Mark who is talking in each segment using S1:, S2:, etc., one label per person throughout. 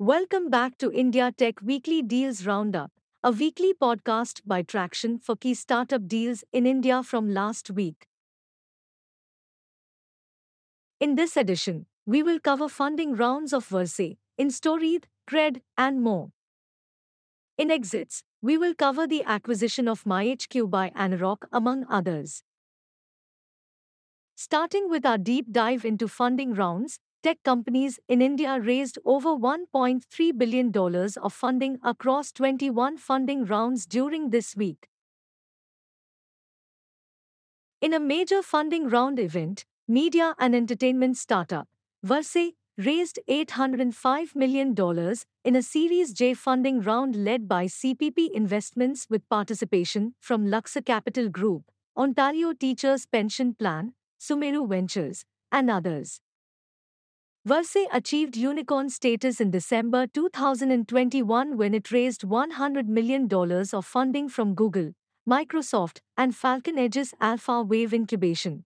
S1: Welcome back to India Tech Weekly Deals Roundup, a weekly podcast by Tracxn for key startup deals in India from last week. In this edition, we will cover funding rounds of Verse, Instoried, Cred, and more. In exits, we will cover the acquisition of MyHQ by Anarock, among others. Starting with our deep dive into funding rounds, tech companies in India raised over $1.3 billion of funding across 21 funding rounds during this week. In a major funding round event, media and entertainment startup, Verse raised $805 million in a Series J funding round led by CPP Investments with participation from Luxor Capital Group, Ontario Teachers Pension Plan, Sumeru Ventures, and others. Verse achieved unicorn status in December 2021 when it raised $100 million of funding from Google, Microsoft, and Falcon Edge's Alpha Wave Incubation.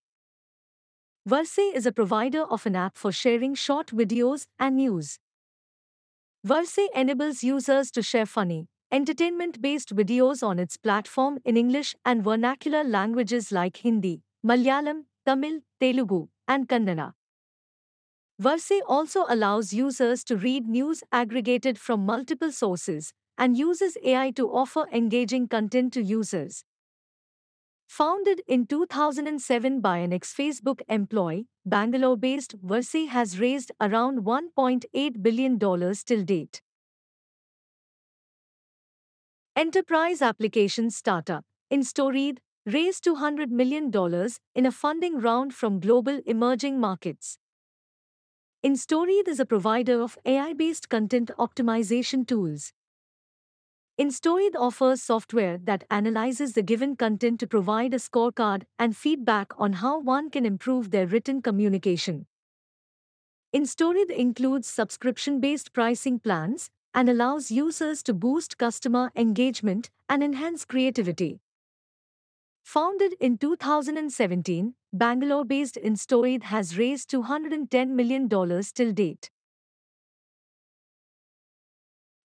S1: Verse is a provider of an app for sharing short videos and news. Verse enables users to share funny, entertainment based videos on its platform in English and vernacular languages like Hindi, Malayalam, Tamil, Telugu, and Kannada. Verse also allows users to read news aggregated from multiple sources and uses AI to offer engaging content to users. Founded in 2007 by an ex Facebook employee, Bangalore based Verse has raised around $1.8 billion till date. Enterprise application startup, Instoried, raised $200 million in a funding round from global emerging markets. Instoried is a provider of AI based content optimization tools. Instoried offers software that analyzes the given content to provide a scorecard and feedback on how one can improve their written communication. Instoried includes subscription based pricing plans and allows users to boost customer engagement and enhance creativity. Founded in 2017, Bangalore based Instoried has raised $210 million till date.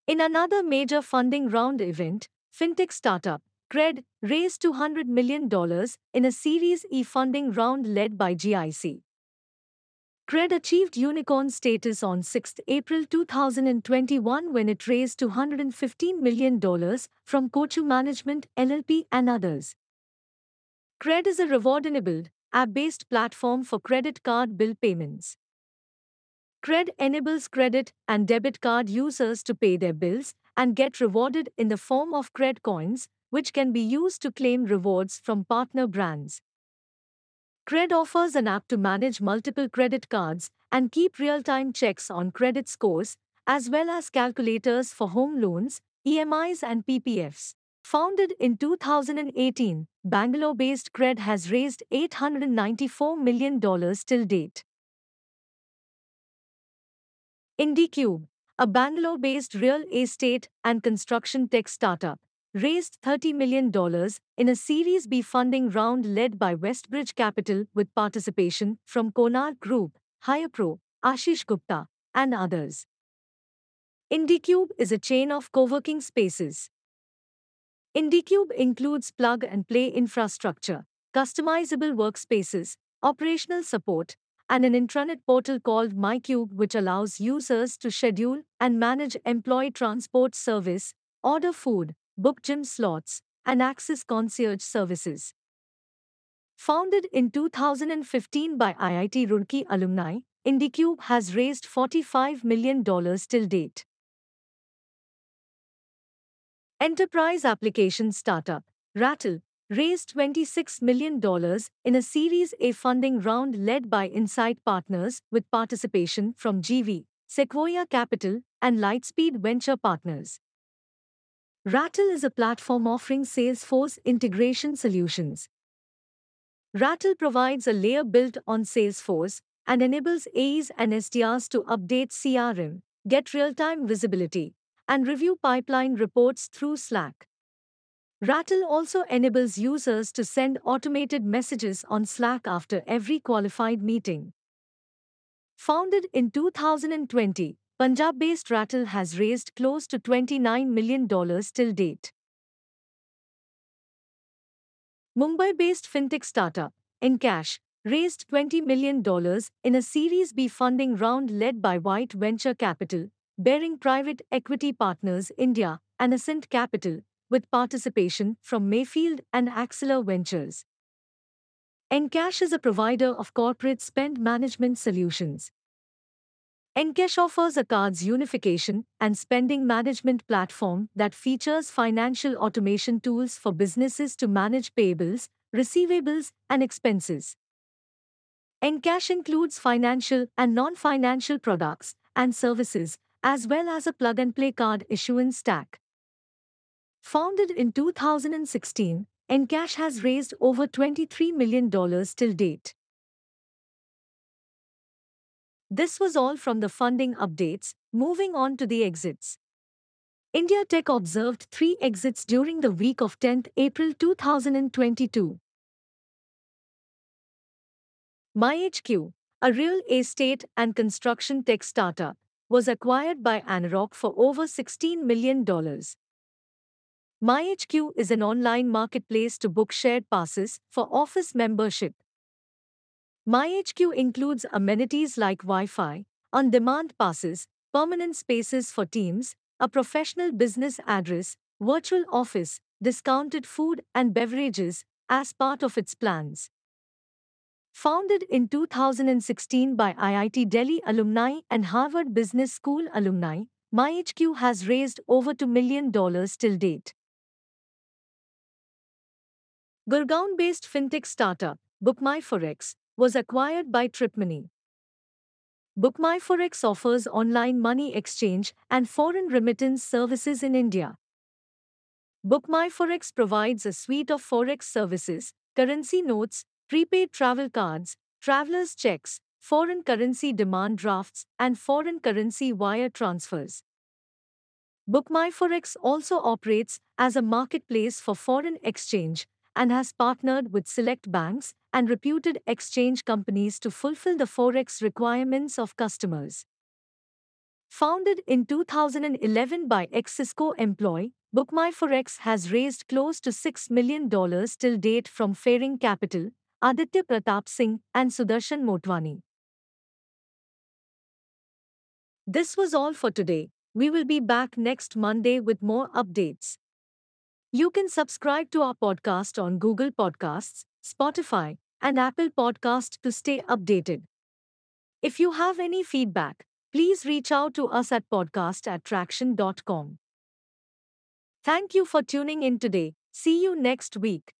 S1: In another major funding round event, fintech startup Cred raised $200 million in a Series E funding round led by GIC. Cred achieved unicorn status on 6 April 2021 when it raised $215 million from Coatue Management LLP and others. Cred is a reward app based platform for credit card bill payments. Cred enables credit and debit card users to pay their bills and get rewarded in the form of Cred coins, which can be used to claim rewards from partner brands. Cred offers an app to manage multiple credit cards and keep real time checks on credit scores, as well as calculators for home loans, EMIs, and PPFs. Founded in 2018, Bangalore based Cred has raised $894 million till date. IndiQube, a Bangalore based real estate and construction tech startup, raised $30 million in a Series B funding round led by Westbridge Capital with participation from Konark Group, HirePro, Ashish Gupta, and others. IndiQube is a chain of co working spaces. IndiQube includes plug and play infrastructure, customizable workspaces, operational support, and an intranet portal called MyCube, which allows users to schedule and manage employee transport service, order food, book gym slots, and access concierge services. Founded in 2015 by IIT Roorkee alumni, IndiQube has raised $45 million till date. Enterprise application startup, Rattle, raised $26 million in a Series A funding round led by Insight Partners with participation from GV, Sequoia Capital, and Lightspeed Venture Partners. Rattle is a platform offering Salesforce integration solutions. Rattle provides a layer built on Salesforce and enables AEs and SDRs to update CRM, get real time visibility, and review pipeline reports through Slack. Rattle also enables users to send automated messages on Slack after every qualified meeting. Founded in 2020, Punjab based Rattle has raised close to $29 million till date. Mumbai based fintech startup, EnKash, raised $20 million in a Series B funding round led by White Venture Capital, Baring Private Equity Partners India, and Ascent Capital, with participation from Mayfield and Axilor Ventures. EnKash is a provider of corporate spend management solutions. EnKash offers a cards unification and spending management platform that features financial automation tools for businesses to manage payables, receivables, and expenses. EnKash includes financial and non financial products and services, as well as a plug and play card issuance stack. Founded in 2016, EnKash has raised over $23 million till date. This was all from the funding updates, moving on to the exits. India Tech observed three exits during the week of 10 April 2022. MyHQ, a real estate and construction tech startup, was acquired by Anarock for over $16 million. MyHQ is an online marketplace to book shared passes for office membership. MyHQ includes amenities like Wi Fi, on demand passes, permanent spaces for teams, a professional business address, virtual office, discounted food and beverages as part of its plans. Founded in 2016 by IIT Delhi alumni and Harvard Business School alumni, MyHQ has raised over $2 million till date. Gurgaon based fintech startup, BookMyForex, was acquired by TripMoney. BookMyForex offers online money exchange and foreign remittance services in India. BookMyForex provides a suite of forex services, currency notes, prepaid travel cards, traveler's checks, foreign currency demand drafts, and foreign currency wire transfers. BookMyForex also operates as a marketplace for foreign exchange and has partnered with select banks and reputed exchange companies to fulfill the forex requirements of customers. Founded in 2011 by ex-Cisco employee, BookMyForex has raised close to $6 million till date from Faering Capital, Aditya Pratap Singh, and Sudarshan Motwani. This was all for today. We will be back next Monday with more updates. You can subscribe to our podcast on Google Podcasts, Spotify, and Apple Podcast to stay updated. If you have any feedback, please reach out to us at podcast Thank you for tuning in today. See you next week.